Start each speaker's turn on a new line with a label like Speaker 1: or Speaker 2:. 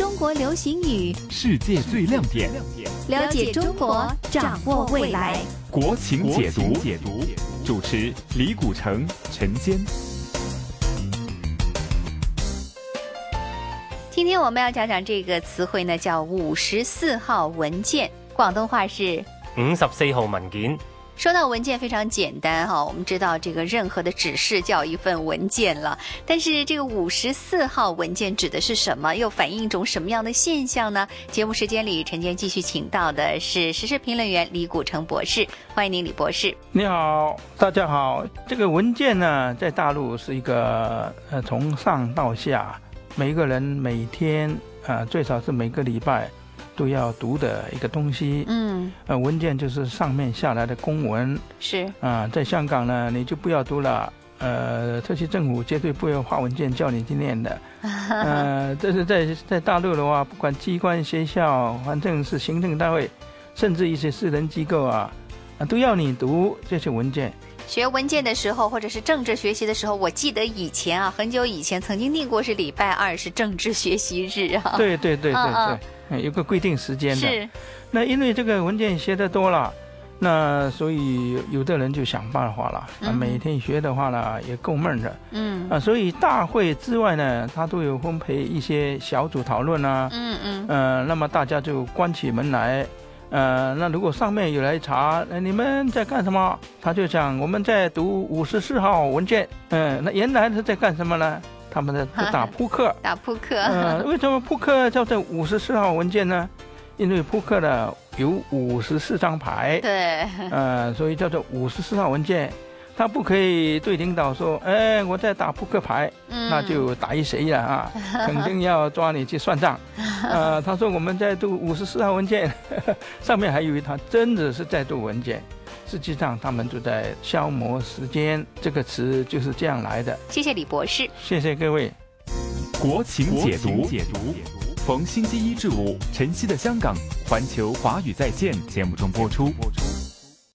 Speaker 1: 中国流行语，
Speaker 2: 世界最亮点，
Speaker 1: 了解中国，掌握未来。
Speaker 2: 国情解读，解读主持李古城、陈坚。
Speaker 1: 今天我们要讲讲这个词汇呢，叫五十四号文件，广东话是
Speaker 3: 五十四号文件。
Speaker 1: 说到文件非常简单哈，我们知道这个任何的指示叫一份文件了。但是这个五十四号文件指的是什么？又反映一种什么样的现象呢？节目时间里，陈坚继续请到的是时事评论员李古城博士，欢迎您，李博士。
Speaker 4: 你好，大家好。这个文件呢，在大陆是一个呃，从上到下，每一个人每天啊，最少是每个礼拜。都要读的一个东西，
Speaker 1: 嗯，
Speaker 4: 呃，文件就是上面下来的公文，
Speaker 1: 是。
Speaker 4: 啊，在香港呢，你就不要读了，呃，特区政府绝对不会发文件叫你去念的，呃，但是在在大陆的话，不管机关、学校，反正是行政单位，甚至一些私人机构啊，啊，都要你读这些文件。
Speaker 1: 学文件的时候，或者是政治学习的时候，我记得以前啊，很久以前曾经定过是礼拜二是政治学习日啊。
Speaker 4: 对对对对对，有个规定时间的。
Speaker 1: 是。
Speaker 4: 那因为这个文件学的多了，那所以有的人就想办法了。啊，每天学的话呢，也够闷的。
Speaker 1: 嗯。
Speaker 4: 啊，所以大会之外呢，他都有分配一些小组讨论啊。
Speaker 1: 嗯嗯。
Speaker 4: 呃，那么大家就关起门来。呃，那如果上面有来查，那你们在干什么？他就讲我们在读五十四号文件。嗯，那原来他在干什么呢？他们在 打扑克。
Speaker 1: 打扑克。
Speaker 4: 嗯，为什么扑克叫做五十四号文件呢？因为扑克呢有五十四张牌。
Speaker 1: 对。
Speaker 4: 呃，所以叫做五十四号文件。他不可以对领导说：“哎，我在打扑克牌，那就打一谁了啊？肯定要抓你去算账。”呃，他说我们在读五十四号文件，上面还以为他真的是在读文件，实际上他们就在消磨时间。这个词就是这样来的。
Speaker 1: 谢谢李博士，
Speaker 4: 谢谢各位。
Speaker 2: 国情解读，解读，逢星期一至五，晨曦的香港环球华语在线节目中播出。